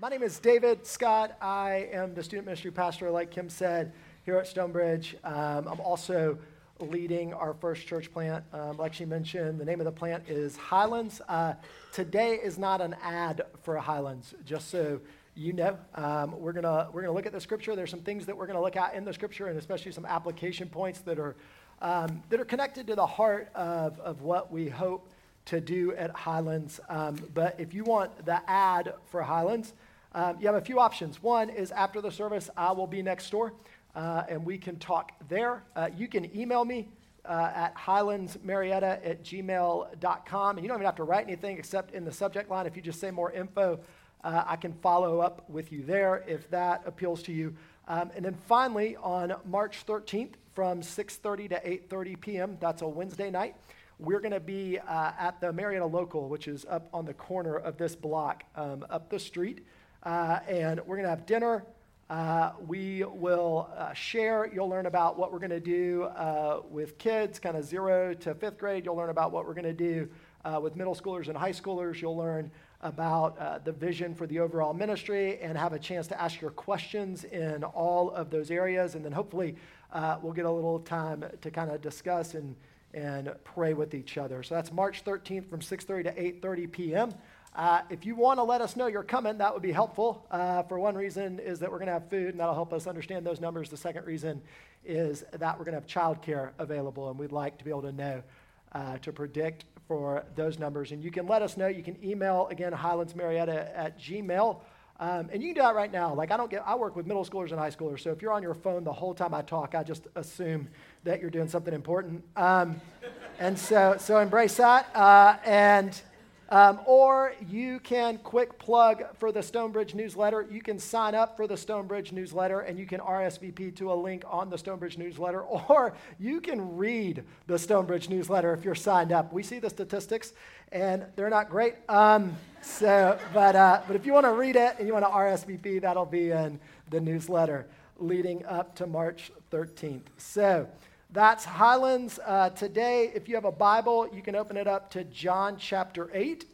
My name is David Scott. I am the student ministry pastor, like Kim said, here at Stonebridge. Um, I'm also leading our first church plant. Um, like she mentioned, the name of the plant is Highlands. Uh, today is not an ad for Highlands, just so you know. Um, we're going we're gonna look at the scripture. There's some things that we're going to look at in the scripture, and especially some application points that are, um, that are connected to the heart of, of what we hope to do at Highlands. Um, but if you want the ad for Highlands, um, you have a few options. One is after the service, I will be next door uh, and we can talk there. Uh, you can email me uh, at highlandsmarietta at gmail.com. And you don't even have to write anything except in the subject line. If you just say more info, uh, I can follow up with you there if that appeals to you. Um, and then finally, on March 13th from 6.30 to 8.30 p.m., that's a Wednesday night, we're going to be uh, at the Marietta Local, which is up on the corner of this block, um, up the street. Uh, and we're going to have dinner. Uh, we will uh, share. You'll learn about what we're going to do uh, with kids, kind of zero to fifth grade. You'll learn about what we're going to do uh, with middle schoolers and high schoolers. You'll learn about the vision for the overall ministry and have a chance to ask your questions in all of those areas. And then hopefully we'll get a little time to kind of discuss and, and pray with each other. So that's March 13th from 6.30 to 8.30 p.m. Uh, if you want to let us know you're coming, that would be helpful. Uh, for one reason is that we're going to have food, and that'll help us understand those numbers. The second reason is that we're going to have childcare available, and we'd like to be able to know uh, to predict for those numbers. And you can let us know. You can email again highlandsmarietta at gmail. Um, and you can do that right now. Like I don't get, I work with middle schoolers and high schoolers. So if you're on your phone the whole time I talk, I just assume that you're doing something important. Um, and so, so embrace that. Uh, and um, or you can quick plug for the Stonebridge newsletter. You can sign up for the Stonebridge newsletter and you can RSVP to a link on the Stonebridge newsletter, or you can read the Stonebridge newsletter if you're signed up. We see the statistics and they're not great. Um, so, but, uh, but if you want to read it and you want to RSVP, that'll be in the newsletter leading up to March 13th. So, that's Highlands. Uh, today, if you have a Bible, you can open it up to John chapter 8.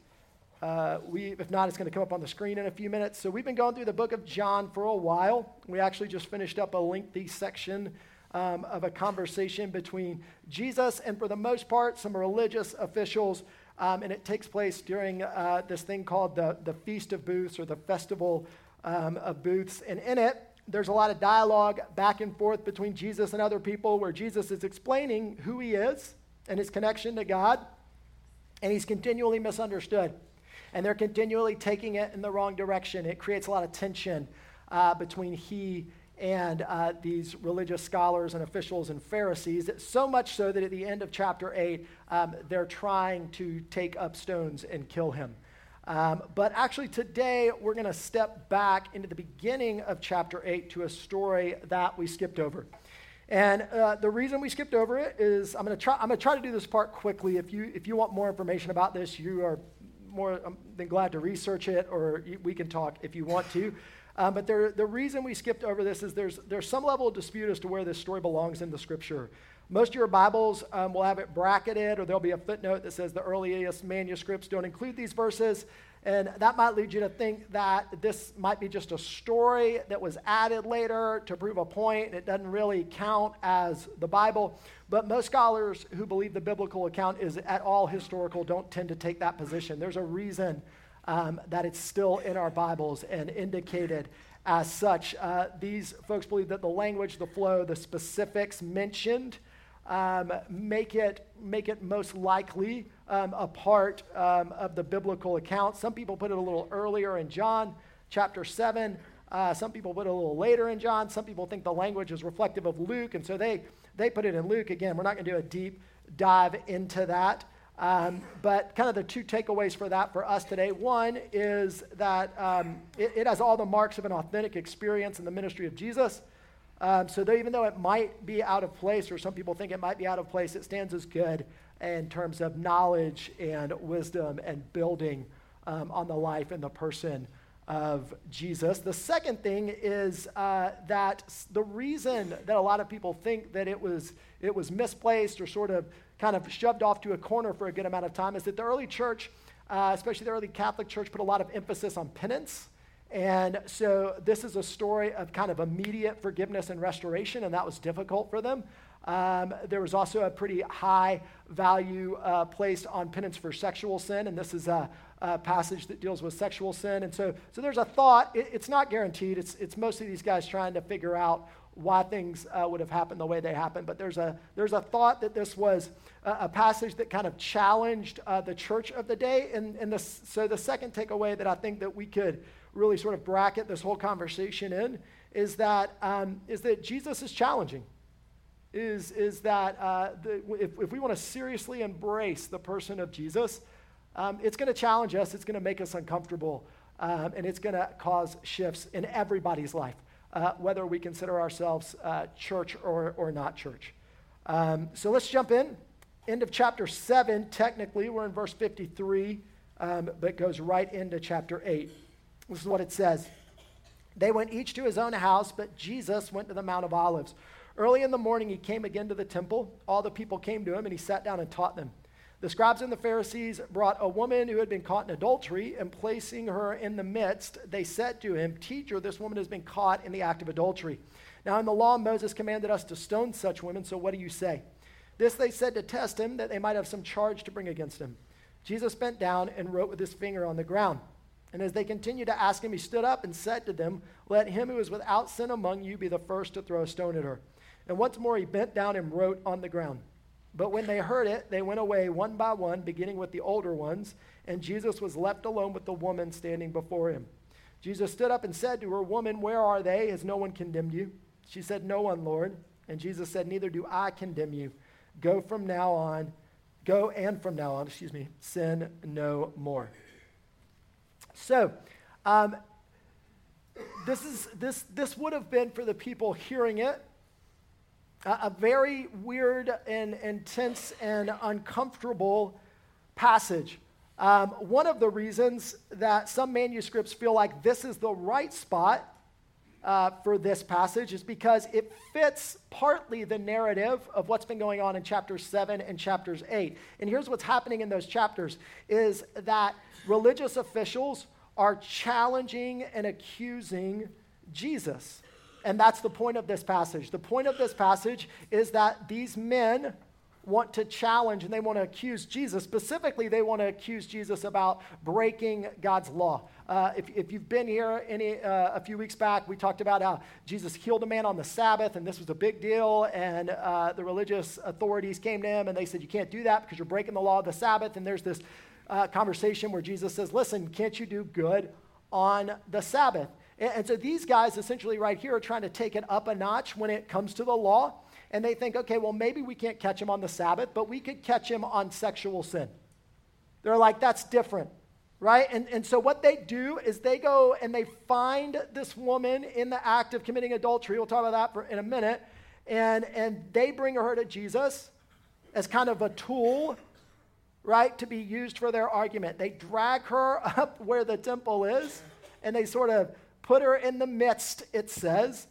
Uh, we, if not, it's going to come up on the screen in a few minutes. So, we've been going through the book of John for a while. We actually just finished up a lengthy section um, of a conversation between Jesus and, for the most part, some religious officials. Um, and it takes place during uh, this thing called the, the Feast of Booths or the Festival um, of Booths. And in it, there's a lot of dialogue back and forth between Jesus and other people where Jesus is explaining who he is and his connection to God, and he's continually misunderstood. And they're continually taking it in the wrong direction. It creates a lot of tension uh, between he and uh, these religious scholars and officials and Pharisees, so much so that at the end of chapter 8, um, they're trying to take up stones and kill him. Um, but actually, today we're going to step back into the beginning of chapter 8 to a story that we skipped over. And uh, the reason we skipped over it is I'm going to try. I'm going to try to do this part quickly. If you if you want more information about this, you are more um, than glad to research it, or we can talk if you want to. Um, but there, the reason we skipped over this is there's there's some level of dispute as to where this story belongs in the scripture. Most of your Bibles um, will have it bracketed, or there'll be a footnote that says the earliest manuscripts don't include these verses. And that might lead you to think that this might be just a story that was added later to prove a point. It doesn't really count as the Bible. But most scholars who believe the biblical account is at all historical don't tend to take that position. There's a reason um, that it's still in our Bibles and indicated as such. Uh, these folks believe that the language, the flow, the specifics mentioned um, make, it, make it most likely um, a part um, of the biblical account. Some people put it a little earlier in John chapter 7. Uh, some people put it a little later in John. Some people think the language is reflective of Luke, and so they, they put it in Luke. Again, we're not going to do a deep dive into that. Um, but kind of the two takeaways for that for us today one is that um, it, it, has all the marks of an authentic experience in the ministry of Jesus. Um, so though, even though it might be out of place, or some people think it might be out of place, it stands as good in terms of knowledge and wisdom and building um, on the life and the person of Jesus. The second thing is uh, that the reason that a lot of people think that it was, it was misplaced or sort of kind of shoved off to a corner for a good amount of time is that the early church, uh, especially the early Catholic church, put a lot of emphasis on penance And so this is a story of kind of immediate forgiveness and restoration, and that was difficult for them. Um, there was also a pretty high value uh, placed on penance for sexual sin, and this is a, a, passage that deals with sexual sin. And so, so there's a thought. It, it's not guaranteed. It's, it's mostly these guys trying to figure out why things uh, would have happened the way they happened. But there's a, there's a thought that this was a, a passage that kind of challenged uh, the church of the day. And, and the, so the second takeaway that I think that we could really sort of bracket this whole conversation in is that, um, is that Jesus is challenging is, is that uh, the, if, if we want to seriously embrace the person of Jesus, um, it's going to challenge us, it's going to make us uncomfortable, um, and it's going to cause shifts in everybody's life, uh, whether we consider ourselves uh, church or, or not church. Um, so let's jump in. End of chapter 7, technically, we're in verse 53, um, but goes right into chapter 8. This is what it says. They went each to his own house, but Jesus went to the Mount of Olives. Early in the morning, he came again to the temple. All the people came to him, and he sat down and taught them. The scribes and the Pharisees brought a woman who had been caught in adultery, and placing her in the midst, they said to him, Teacher, this woman has been caught in the act of adultery. Now, in the law, Moses commanded us to stone such women, so what do you say? This they said to test him, that they might have some charge to bring against him. Jesus bent down and wrote with his finger on the ground. And as they continued to ask him, he stood up and said to them, Let him who is without sin among you be the first to throw a stone at her. And once more he bent down and wrote on the ground. But when they heard it, they went away one by one, beginning with the older ones, and Jesus was left alone with the woman standing before him. Jesus stood up and said to her, Woman, where are they? Has no one condemned you? She said, No one, Lord. And Jesus said, Neither do I condemn you. Go from now on, go and from now on, excuse me, sin no more. So, um, this, is, this, this would have been for the people hearing it a, a very weird and intense and uncomfortable passage. Um, one of the reasons that some manuscripts feel like this is the right spot uh, for this passage is because it fits partly the narrative of what's been going on in chapters 7 and chapters 8 and here's what's happening in those chapters is that religious officials are challenging and accusing jesus and that's the point of this passage. The point of this passage is that these men want to challenge and they want to accuse Jesus. Specifically, they want to accuse Jesus about breaking God's law. Uh, if, if you've been here any, uh, a few weeks back, we talked about how Jesus healed a man on the Sabbath, and this was a big deal. And uh, the religious authorities came to him and they said, You can't do that because you're breaking the law of the Sabbath. And there's this uh, conversation where Jesus says, Listen, can't you do good on the Sabbath? And, so these guys essentially right here are trying to take it up a notch when it comes to the law. And they think, okay, well, maybe we can't catch him on the Sabbath, but we could catch him on sexual sin. They're like, that's different, right? And, and so what they do is they go and they find this woman in the act of committing adultery. We'll talk about that for, in a minute. And, and they bring her to Jesus as kind of a tool, right, to be used for their argument. They drag her up where the temple is and they sort of put her in the midst, it says.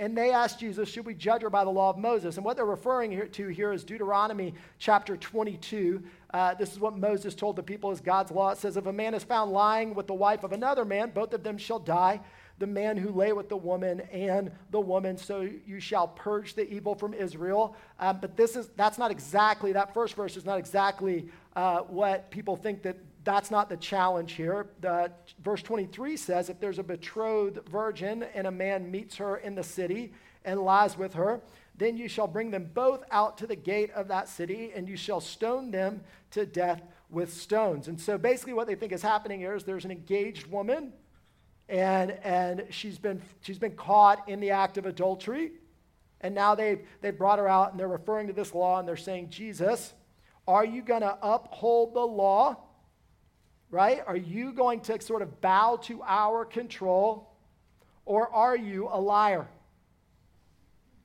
And they asked Jesus, Should we judge her by the law of Moses? And what they're referring here to here is Deuteronomy chapter 22. Uh, this is what Moses told the people as God's law. It says, If a man is found lying with the wife of another man, both of them shall die. The man who lay with the woman and the woman, so you shall purge the evil from Israel. Um, but this is that's not exactly that first verse is not exactly uh, what people think that that's not the challenge here. The, verse 23 says if there's a betrothed virgin and a man meets her in the city and lies with her, then you shall bring them both out to the gate of that city and you shall stone them to death with stones. And so basically, what they think is happening here is there's an engaged woman and, and she's, been, she's been caught in the act of adultery. And now they've, they've brought her out and they're referring to this law and they're saying, Jesus, are you going to uphold the law? right? Are you going to sort of bow to our control or are you a liar?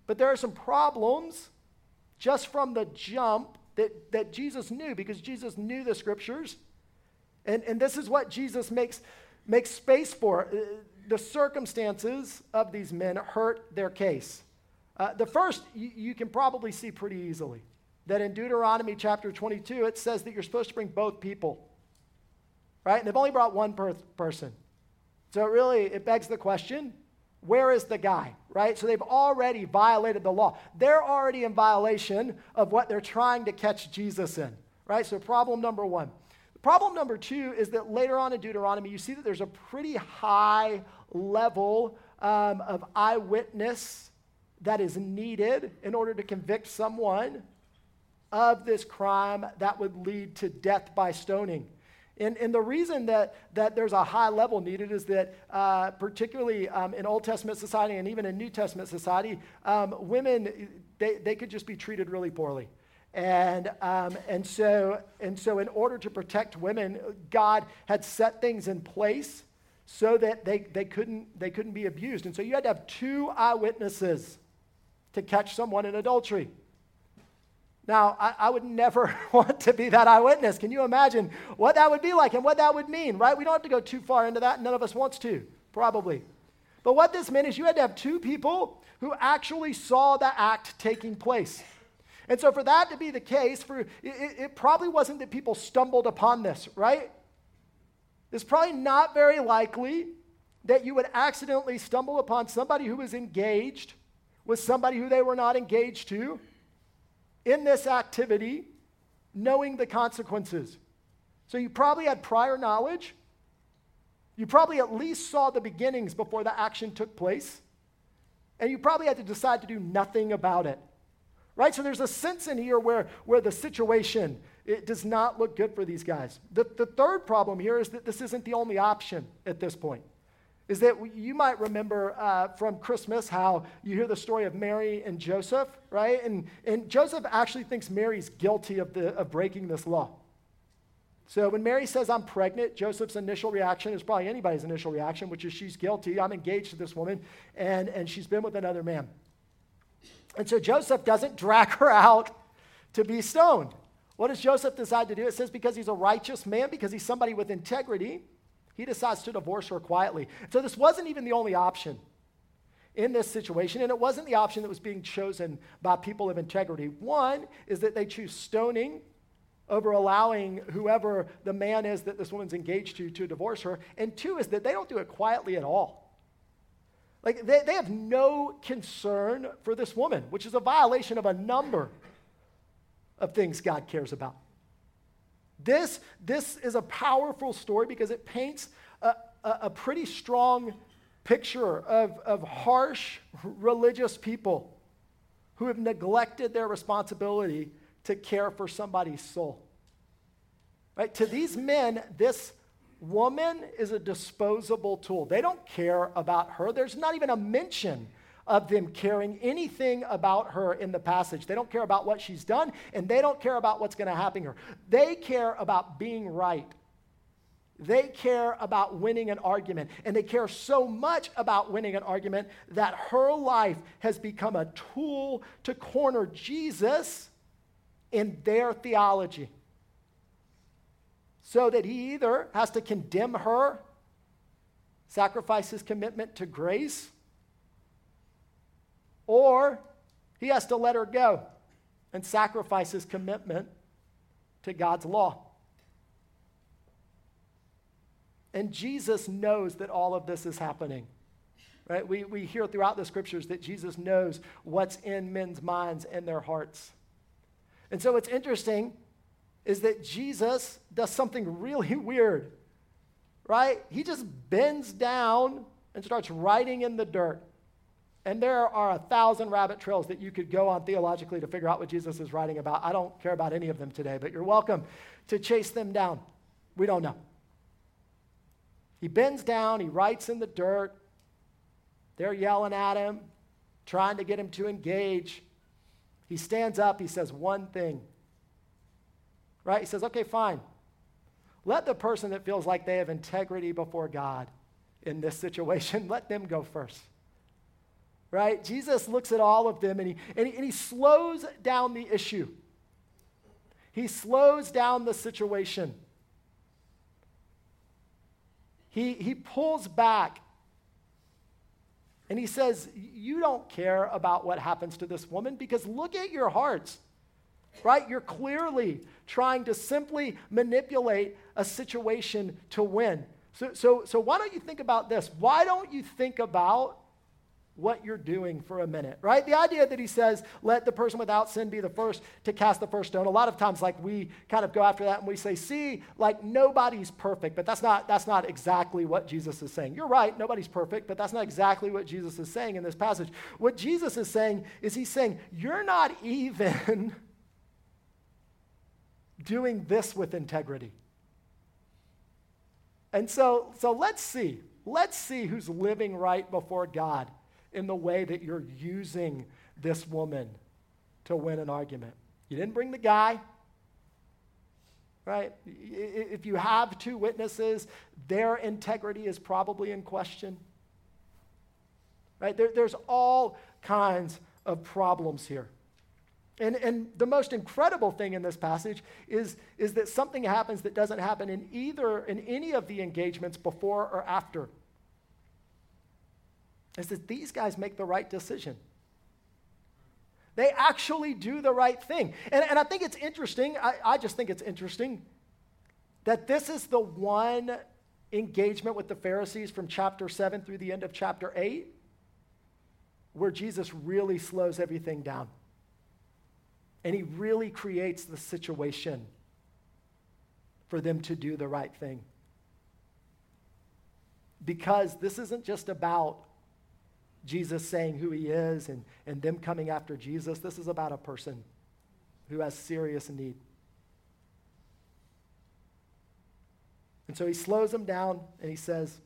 But there are some problems just from the jump that, that Jesus knew because Jesus knew the scriptures. And, and this is what Jesus makes, makes space for. Uh, the circumstances of these men hurt their case. Uh, the first, you, you can probably see pretty easily that in Deuteronomy chapter 22, it says that you're supposed to bring both people right? And they've only brought one per- person. So really, it begs the question where is the guy, right? So they've already violated the law. They're already in violation of what they're trying to catch Jesus in, right? So, problem number one. Problem number two is that later on in Deuteronomy, you see that there's a pretty high level um, of eyewitness that is needed in order to convict someone of this crime that would lead to death by stoning. And, and the reason that, that there's a high level needed is that, uh, particularly um, in Old Testament society and even in New Testament society, um, women, they, they could just be treated really poorly. And, um, and, so, and so, in order to protect women, God had set things in place so that they, they, couldn't, they couldn't be abused. And so, you had to have two eyewitnesses to catch someone in adultery. Now, I, I, would never want to be that eyewitness. Can you imagine what that would be like and what that would mean, right? We don't have to go too far into that. None of us wants to, probably. But what this meant is you had to have two people who actually saw the act taking place. And so, for that to be the case, for, it, it probably wasn't that people stumbled upon this, right? It's probably not very likely that you would accidentally stumble upon somebody who was engaged with somebody who they were not engaged to in this activity, knowing the consequences. So you probably had prior knowledge. You probably at least saw the beginnings before the action took place. And you probably had to decide to do nothing about it. Right? So there's a sense in here where, where the situation it does not look good for these guys. The, the third problem here is that this isn't the only option at this point is that you might remember uh, from Christmas how you hear the story of Mary and Joseph, right? And, and Joseph actually thinks Mary's guilty of, the, of breaking this law. So when Mary says, I'm pregnant, Joseph's initial reaction is probably anybody's initial reaction, which is she's guilty. I'm engaged to this woman, and, and she's been with another man. And so Joseph doesn't drag her out to be stoned. What does Joseph decide to do? It says because he's a righteous man, because he's somebody with integrity. He decides to divorce her quietly. So this wasn't even the only option in this situation, and it wasn't the option that was being chosen by people of integrity. One is that they choose stoning over allowing whoever the man is that this woman's engaged to to divorce her. And two is that they don't do it quietly at all. Like they, they have no concern for this woman, which is a violation of a number of things God cares about. This, this is a powerful story because it paints a, a, a pretty strong picture of, of harsh religious people who have neglected their responsibility to care for somebody's soul. Right? To these men, this woman is a disposable tool. They don't care about her. There's not even a mention of them caring anything about her in the passage. They don't care about what she's done, and they don't care about what's going to happen to her. They care about being right. They care about winning an argument. And they care so much about winning an argument that her life has become a tool to corner Jesus in their theology. So that he either has to condemn her, sacrifice his commitment to grace, or he has to let her go and sacrifice his commitment to God's law. And Jesus knows that all of this is happening. Right? We, we hear throughout the scriptures that Jesus knows what's in men's minds and their hearts. And so it's interesting is that Jesus does something really weird. Right? He just bends down and starts writing in the dirt. And there are a thousand rabbit trails that you could go on theologically to figure out what Jesus is writing about. I don't care about any of them today, but you're welcome to chase them down. We don't know. He bends down, he writes in the dirt. They're yelling at him, trying to get him to engage. He stands up, he says one thing. Right? He says, okay, fine. Let the person that feels like they have integrity before God in this situation, let them go first right? Jesus looks at all of them and he, and he, and he slows down the issue. He slows down the situation. He, he pulls back and he says, You don't care about what happens to this woman because look at your hearts, right? You're clearly trying to simply manipulate a situation to win. So, so, so why don't you think about this? Why don't you think about what you're doing for a minute, right? The idea that he says, let the person without sin be the first to cast the first stone. A lot of times, like we kind of go after that and we say, see, like nobody's perfect, but that's not, that's not exactly what Jesus is saying. You're right, nobody's perfect, but that's not exactly what Jesus is saying in this passage. What Jesus is saying is he's saying, you're not even doing this with integrity. And so, so let's see. Let's see who's living right before God in the way that you're using this woman to win an argument. You didn't bring the guy, right? If you have two witnesses, their integrity is probably in question, right? There, there's all kinds of problems here. And, and the most incredible thing in this passage is, is that something happens that doesn't happen in either in any of the engagements before or after is that these guys make the right decision. They actually do the right thing. And, and I think it's interesting, I, I just think it's interesting that this is the one engagement with the Pharisees from chapter 7 through the end of chapter 8 where Jesus really slows everything down. And he really creates the situation for them to do the right thing. Because this isn't just about Jesus saying who he is and, and them coming after Jesus. This is about a person who has serious need. And so he slows them down and he says,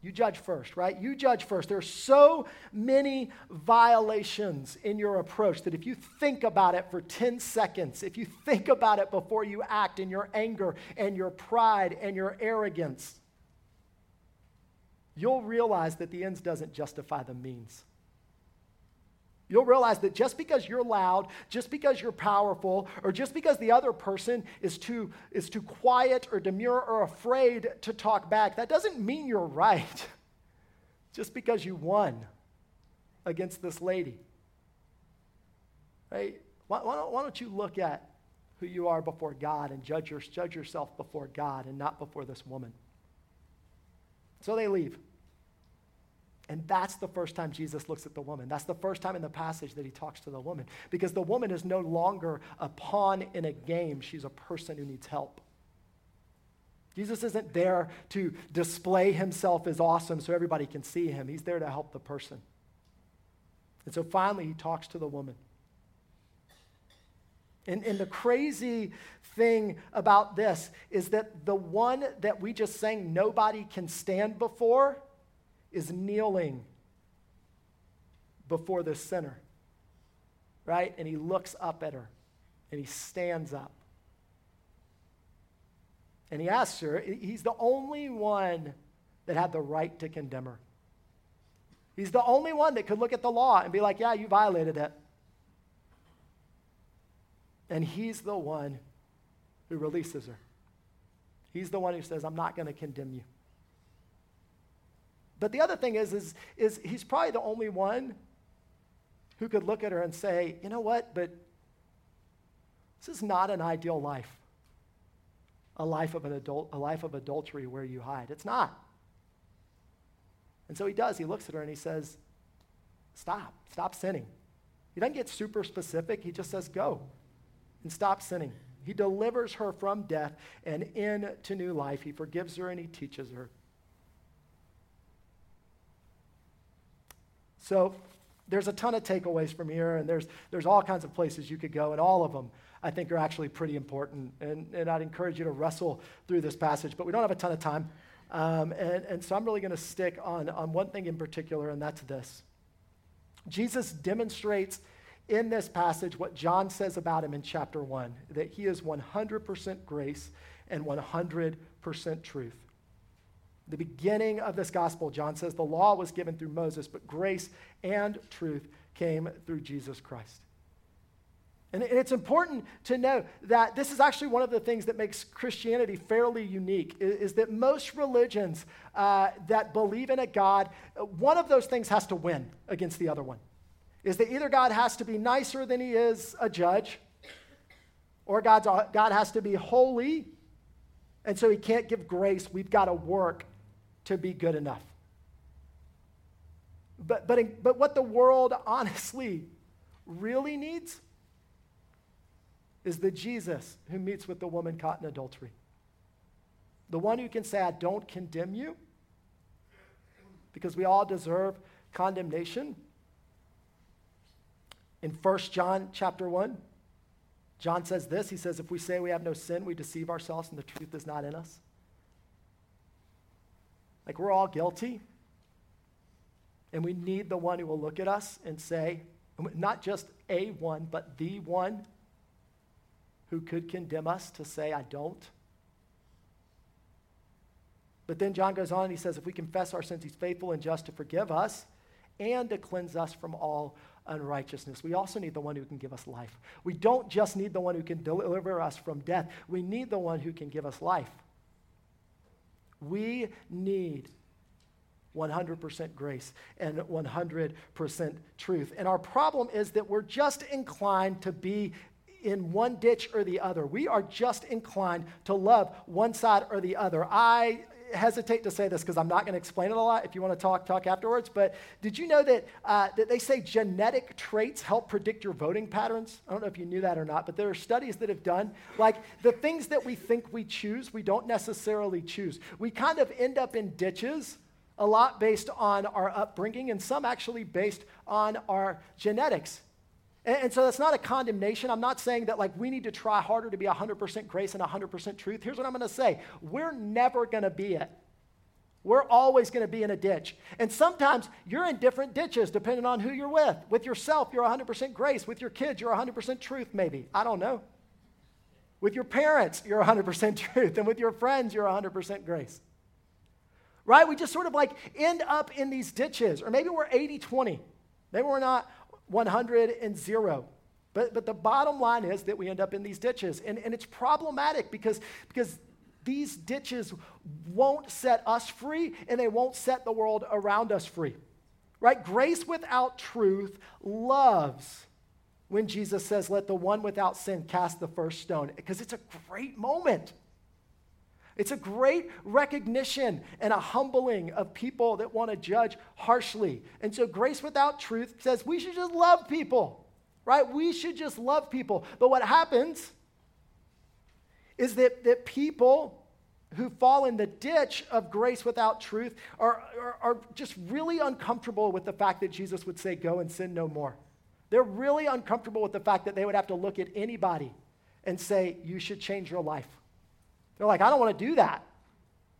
You judge first, right? You judge first. There are so many violations in your approach that if you think about it for 10 seconds, if you think about it before you act in your anger and your pride and your arrogance, you'll realize that the ends doesn't justify the means. You'll realize that just because you're loud, just because you're powerful, or just because the other person is too, is too quiet or demure or afraid to talk back, that doesn't mean you're right. just because you won against this lady. Right? Why, why, don't, why don't you look at who you are before God and judge, your, judge yourself before God and not before this woman? So they leave. And that's the first time Jesus looks at the woman. That's the first time in the passage that he talks to the woman. Because the woman is no longer a pawn in a game, she's a person who needs help. Jesus isn't there to display himself as awesome so everybody can see him, he's there to help the person. And so finally, he talks to the woman. And, and the crazy thing about this is that the one that we just sang, nobody can stand before, is kneeling before this sinner, right? And he looks up at her and he stands up. And he asks her, he's the only one that had the right to condemn her. He's the only one that could look at the law and be like, yeah, you violated it. And he's the one who releases her. He's the one who says, I'm not going to condemn you. But the other thing is, is, is he's probably the only one who could look at her and say, you know what, but this is not an ideal life. A life of an adult, a life of adultery where you hide. It's not. And so he does. He looks at her and he says, Stop. Stop sinning. He doesn't get super specific. He just says, Go and stop sinning. He delivers her from death and into new life. He forgives her and he teaches her. So there's a ton of takeaways from here, and there's, there's all kinds of places you could go, and all of them I think are actually pretty important. And, and I'd encourage you to wrestle through this passage, but we don't have a ton of time. Um, and, and so I'm really going to stick on, on one thing in particular, and that's this. Jesus demonstrates in this passage what John says about him in chapter 1 that he is 100% grace and 100% truth the beginning of this gospel, John says the law was given through Moses, but grace and truth came through Jesus Christ. And it's important to know that this is actually one of the things that makes Christianity fairly unique, is that most religions uh, that believe in a God, one of those things has to win against the other one. Is that either God has to be nicer than he is a judge, or God's, God has to be holy And so he can't give grace. We've got to work to be good enough. But, but, but what the world honestly really needs is the Jesus who meets with the woman caught in adultery. The one who can say, I don't condemn you, because we all deserve condemnation. In 1 John chapter 1, John says this. He says, If we say we have no sin, we deceive ourselves and the truth is not in us. Like we're all guilty. And we need the one who will look at us and say, not just a one, but the one who could condemn us to say, I don't. But then John goes on and he says, if we confess our sins, he's faithful and just to forgive us and to cleanse us from all unrighteousness. We also need the one who can give us life. We don't just need the one who can deliver us from death, we need the one who can give us life. We need 100% grace and 100% truth. And our problem is that we're just inclined to be in one ditch or the other. We are just inclined to love one side or the other. I hesitate to say this because I'm not going to explain it a lot. If you want to talk, talk afterwards. But did you know that, uh, that they say genetic traits help predict your voting patterns? I don't know if you knew that or not, but there are studies that have done like the things that we think we choose, we don't necessarily choose. We kind of end up in ditches a lot based on our upbringing, and some actually based on our genetics. And, and, so that's not a condemnation. I'm not saying that like we need to try harder to be 100% grace and 100% truth. Here's what I'm going to say we're never going to be it. We're always going to be in a ditch. And sometimes you're in different ditches depending on who you're with. With yourself, you're 100% grace. With your kids, you're 100% truth, maybe. I don't know. With your parents, you're 100% truth. And with your friends, you're 100% grace right? We just sort of like end up in these ditches. Or maybe we're 80 20. Maybe we're not 100 and 0. But, but the bottom line is that we end up in these ditches. And, and it's problematic because, because these ditches won't set us free and they won't set the world around us free. Right? Grace without truth loves when Jesus says, Let the one without sin cast the first stone, because it's a great moment. It's a great recognition and a humbling of people that want to judge harshly. And so, grace without truth says we should just love people, right? We should just love people. But what happens is that, that people who fall in the ditch of grace without truth are, are, are just really uncomfortable with the fact that Jesus would say, Go and sin no more. They're really uncomfortable with the fact that they would have to look at anybody and say, You should change your life. They're like, I don't want to do that.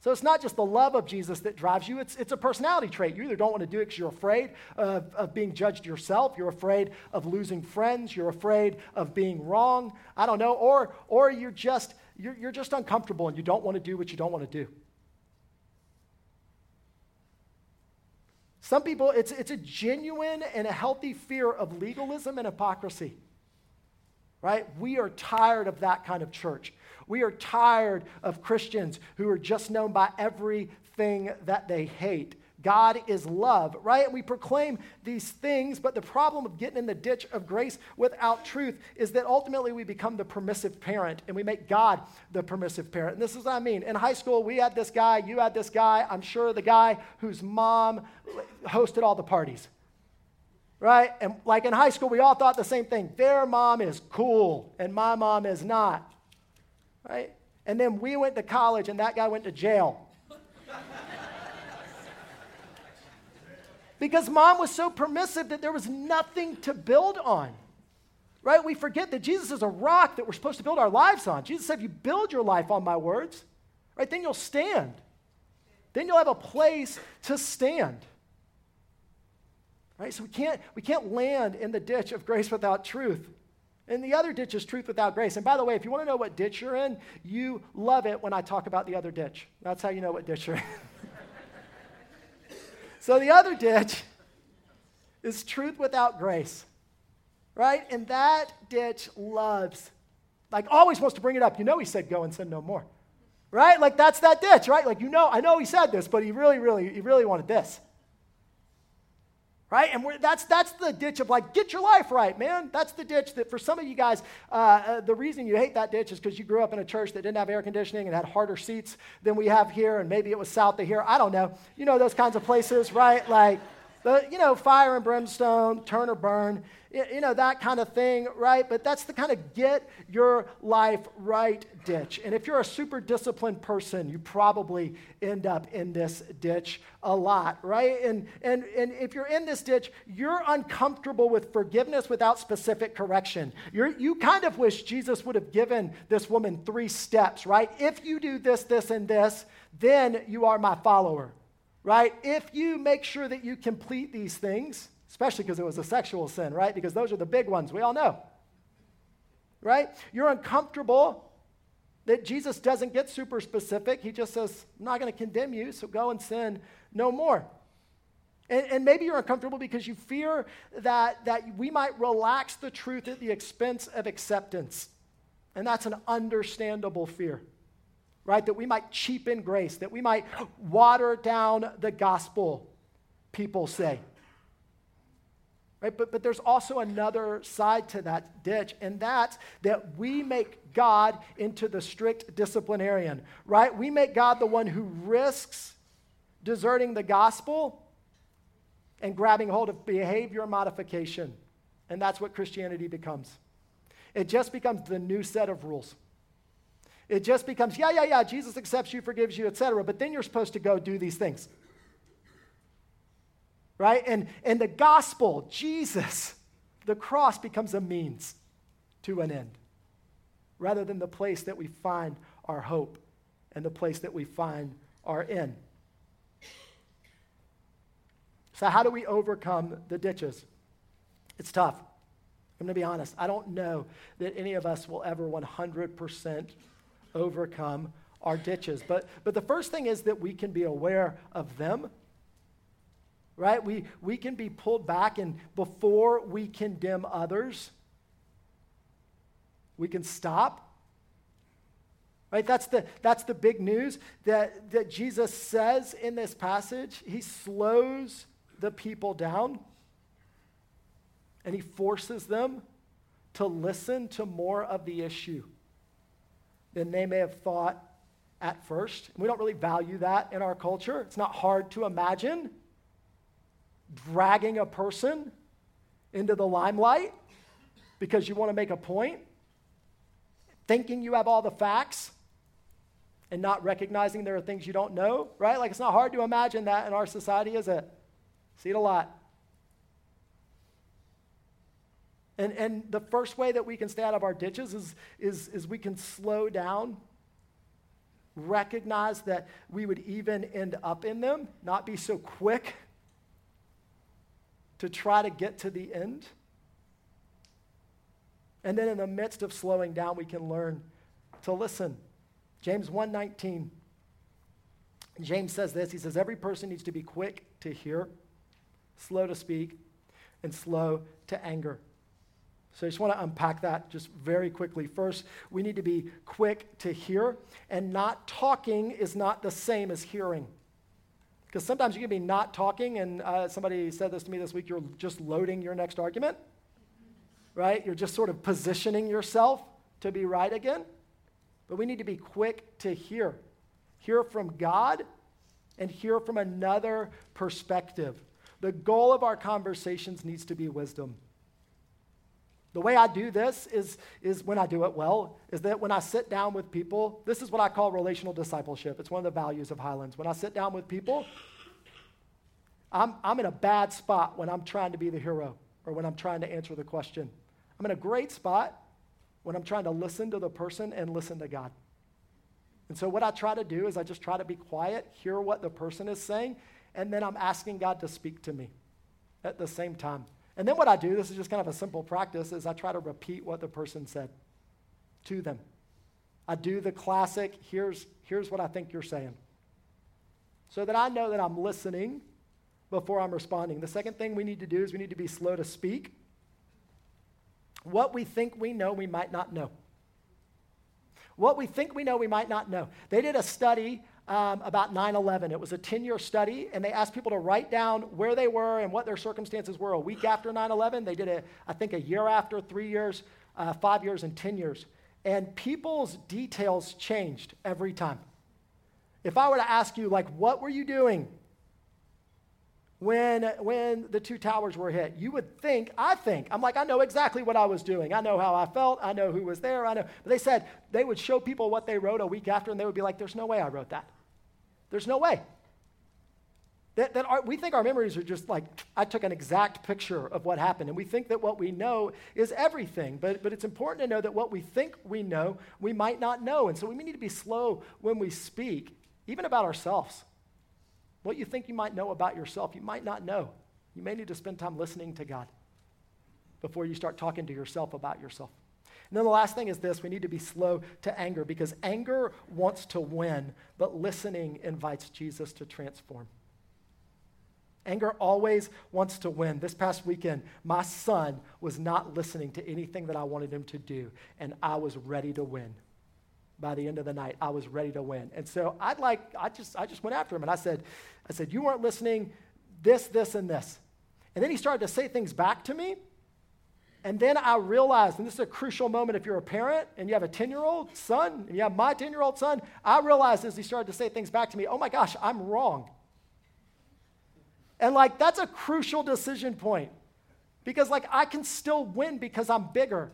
So it's not just the love of Jesus that drives you, it's, it's a personality trait. You either don't want to do it because you're afraid of, of being judged yourself, you're afraid of losing friends, you're afraid of being wrong, I don't know, or, or you're, just, you're, you're just uncomfortable and you don't want to do what you don't want to do. Some people, it's, it's a genuine and a healthy fear of legalism and hypocrisy. Right? We are tired of that kind of church. We are tired of Christians who are just known by everything that they hate. God is love, right? We proclaim these things, but the problem of getting in the ditch of grace without truth is that ultimately we become the permissive parent and we make God the permissive parent. And this is what I mean. In high school, we had this guy, you had this guy, I'm sure the guy whose mom hosted all the parties, right? And like in high school, we all thought the same thing their mom is cool and my mom is not right? And then we went to college and that guy went to jail. because mom was so permissive that there was nothing to build on. Right? We forget that Jesus is a rock that we're supposed to build our lives on. Jesus said, if you build your life on my words, right, then you'll stand. Then you'll have a place to stand. Right? So we can't, we can't land in the ditch of grace without truth. And the other ditch is truth without grace. And by the way, if you want to know what ditch you're in, you love it when I talk about the other ditch. That's how you know what ditch you're in. so the other ditch is truth without grace, right? And that ditch loves, like, always wants to bring it up. You know, he said, go and sin no more, right? Like, that's that ditch, right? Like, you know, I know he said this, but he really, really, he really wanted this. Right? And that's, that's the ditch of like, get your life right, man. That's the ditch that for some of you guys, uh, uh, the reason you hate that ditch is because you grew up in a church that didn't have air conditioning and had harder seats than we have here, and maybe it was south of here. I don't know. You know those kinds of places, right? Like, the, you know, fire and brimstone, turn or burn you know, that kind of thing, right? But that's the kind of get your life right ditch. And if you're a super disciplined person, you probably end up in this ditch a lot, right? And, and, and if you're in this ditch, you're uncomfortable with forgiveness without specific correction. You're, you kind of wish Jesus would have given this woman three steps, right? If you do this, this, and this, then you are my follower, right? If you make sure that you complete these things, especially because it was a sexual sin, right? Because those are the big ones we all know, right? You're uncomfortable that Jesus doesn't get super specific. He just says, I'm not going to condemn you, so go and sin no more. And, and, maybe you're uncomfortable because you fear that, that we might relax the truth at the expense of acceptance. And that's an understandable fear, right? That we might cheapen grace, that we might water down the gospel, people say. Right? But, but there's also another side to that ditch, and that's that we make God into the strict disciplinarian, right? We make God the one who risks deserting the gospel and grabbing hold of behavior modification. And that's what Christianity becomes. It just becomes the new set of rules. It just becomes, yeah, yeah, yeah, Jesus accepts you, forgives you, etc. But then you're supposed to go do these things right? And, and the gospel, Jesus, the cross becomes a means to an end rather than the place that we find our hope and the place that we find our end. So, how do we overcome the ditches? It's tough. I'm going to be honest. I don't know that any of us will ever 100% overcome our ditches. But, but the first thing is that we can be aware of them right? We, we can be pulled back, and before we condemn others, we can stop. Right? That's the, that's the big news that, that Jesus says in this passage. He slows the people down and he forces them to listen to more of the issue than they may have thought at first. We don't really value that in our culture. It's not hard to imagine dragging a person into the limelight because you want to make a point, thinking you have all the facts, and not recognizing there are things you don't know, right? Like it's not hard to imagine that in our society, is it? See it a lot. And, and the first way that we can stay out of our ditches is, is, is we can slow down, recognize that we would even end up in them, not be so quick to try to get to the end. And then in the midst of slowing down, we can learn to listen. James 1:19. James says this. He says every person needs to be quick to hear, slow to speak, and slow to anger. So I just want to unpack that just very quickly. First, we need to be quick to hear, and not talking is not the same as hearing. Because sometimes you can be not talking, and uh, somebody said this to me this week you're just loading your next argument, right? You're just sort of positioning yourself to be right again. But we need to be quick to hear. Hear from God and hear from another perspective. The goal of our conversations needs to be wisdom. The way I do this is, is when I do it well, is that when I sit down with people, this is what I call relational discipleship. It's one of the values of Highlands. When I sit down with people, I'm, I'm in a bad spot when I'm trying to be the hero or when I'm trying to answer the question. I'm in a great spot when I'm trying to listen to the person and listen to God. And so, what I try to do is I just try to be quiet, hear what the person is saying, and then I'm asking God to speak to me at the same time. And then what I do, this is just kind of a simple practice, is I try to repeat what the person said to them. I do the classic, here's, here's what I think you're saying. So that I know that I'm listening before I'm responding. The second thing we need to do is we need to be slow to speak. What we think we know, we might not know. What we think we know, we might not know. They did a study um, about 9 11. It was a 10 year study, and they asked people to write down where they were and what their circumstances were a week after 9 11. They did it, I think, a year after, three years, uh, five years, and 10 years. And people's details changed every time. If I were to ask you, like, what were you doing when, when the two towers were hit, you would think, I think, I'm like, I know exactly what I was doing. I know how I felt. I know who was there. I know. But they said they would show people what they wrote a week after, and they would be like, there's no way I wrote that. There's no way. That, that our, we think our memories are just like, I took an exact picture of what happened. And we think that what we know is everything. But, but it's important to know that what we think we know, we might not know. And so we need to be slow when we speak, even about ourselves. What you think you might know about yourself, you might not know. You may need to spend time listening to God before you start talking to yourself about yourself. And then the last thing is this we need to be slow to anger because anger wants to win, but listening invites Jesus to transform. Anger always wants to win. This past weekend, my son was not listening to anything that I wanted him to do, and I was ready to win by the end of the night, I was ready to win. And so I'd like, I just, I just went after him and I said, I said, you weren't listening, this, this, and this. And then he started to say things back to me. And then I realized, and this is a crucial moment if you're a parent and you have a 10 year old son, and you have my 10 year old son, I realized as he started to say things back to me, oh my gosh, I'm wrong. And like, that's a crucial decision point because, like, I can still win because I'm bigger.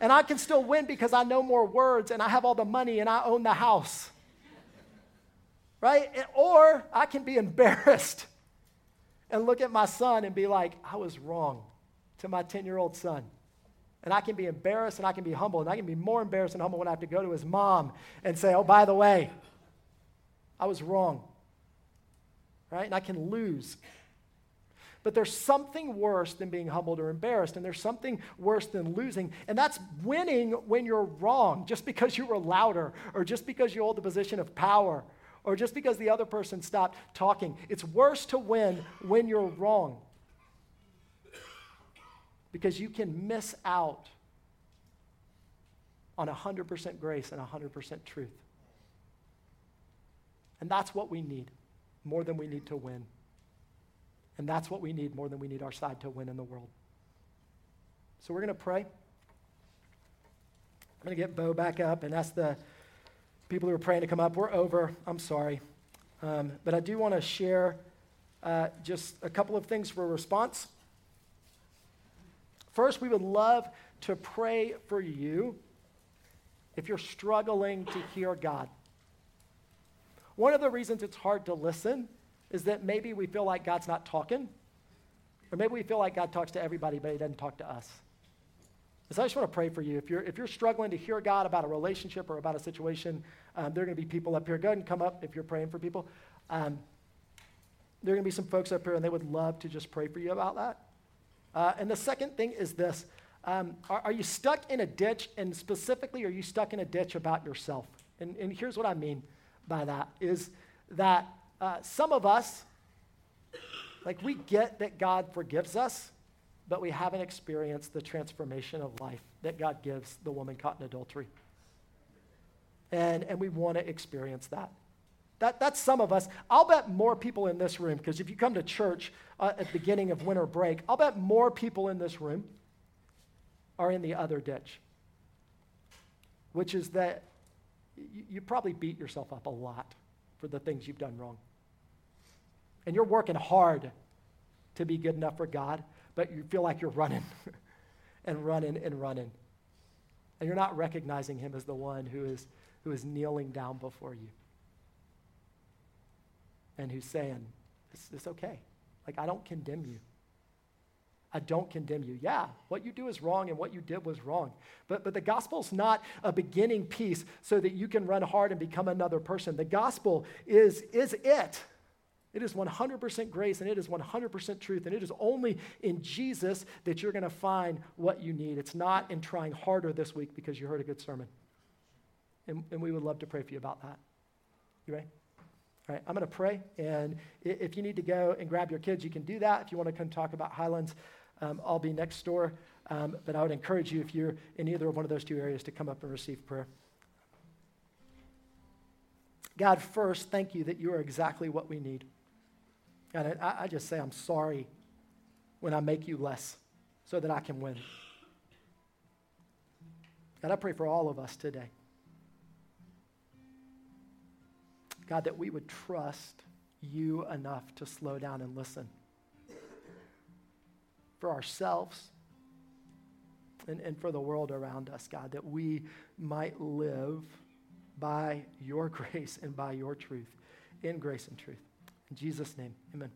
And I can still win because I know more words and I have all the money and I own the house. Right? Or I can be embarrassed and look at my son and be like, I was wrong to my 10 year old son. And I can be embarrassed and I can be humble. And I can be more embarrassed and humble when I have to go to his mom and say, oh, by the way, I was wrong. Right? And I can lose but there's something worse than being humbled or embarrassed, and there's something worse than losing, and that's winning when you're wrong, just because you were louder, or just because you hold the position of power, or just because the other person stopped talking. It's worse to win when you're wrong, because you can miss out on 100% grace and 100% truth. And that's what we need more than we need to win. And that's what we need more than we need our side to win in the world. So we're going to pray. I'm going to get Bo back up and ask the people who are praying to come up. We're over. I'm sorry. Um, but I do want to share uh, just a couple of things for response. First, we would love to pray for you if you're struggling to hear God. One of the reasons it's hard to listen is that maybe we feel like God's not talking, or maybe we feel like God talks to everybody, but He doesn't talk to us. So I just want to pray for you. If you're, if you're struggling to hear God about a relationship or about a situation, um, there are going to be people up here. Go ahead and come up if you're praying for people. Um, there are going to be some folks up here, and they would love to just pray for you about that. Uh, and the second thing is this um, are, are, you stuck in a ditch? And specifically, are you stuck in a ditch about yourself? And, and here's what I mean by that is that uh, some of us, like we get that God forgives us, but we haven't experienced the transformation of life that God gives the woman caught in adultery. And, and we want to experience that. That. That's some of us. I'll bet more people in this room, because if you come to church uh, at the beginning of winter break, I'll bet more people in this room are in the other ditch, which is that you, you probably beat yourself up a lot for the things you've done wrong. And you're working hard to be good enough for God, but you feel like you're running and running and running. And you're not recognizing Him as the one who is, who is kneeling down before you and who's saying, it's, it's okay. Like, I don't condemn you. I don't condemn you. Yeah, what you do is wrong and what you did was wrong. But, but the gospel's not a beginning piece so that you can run hard and become another person. The gospel is, is it. It is 100% grace and it is 100% truth. And it is only in Jesus that you're going to find what you need. It's not in trying harder this week because you heard a good sermon. And, and we would love to pray for you about that. You ready? I'm going to pray. And if you need to go and grab your kids, you can do that. If you want to come talk about Highlands, um, I'll be next door. Um, but I would encourage you, if you're in either of one of those two areas, to come up and receive prayer. God, first, thank you that you are exactly what we need. God, I, I just say I'm sorry when I make you less so that I can win. And I pray for all of us today. God, that we would trust you enough to slow down and listen for ourselves and, and for the world around us, God, that we might live by your grace and by your truth, in grace and truth. In Jesus' name, amen.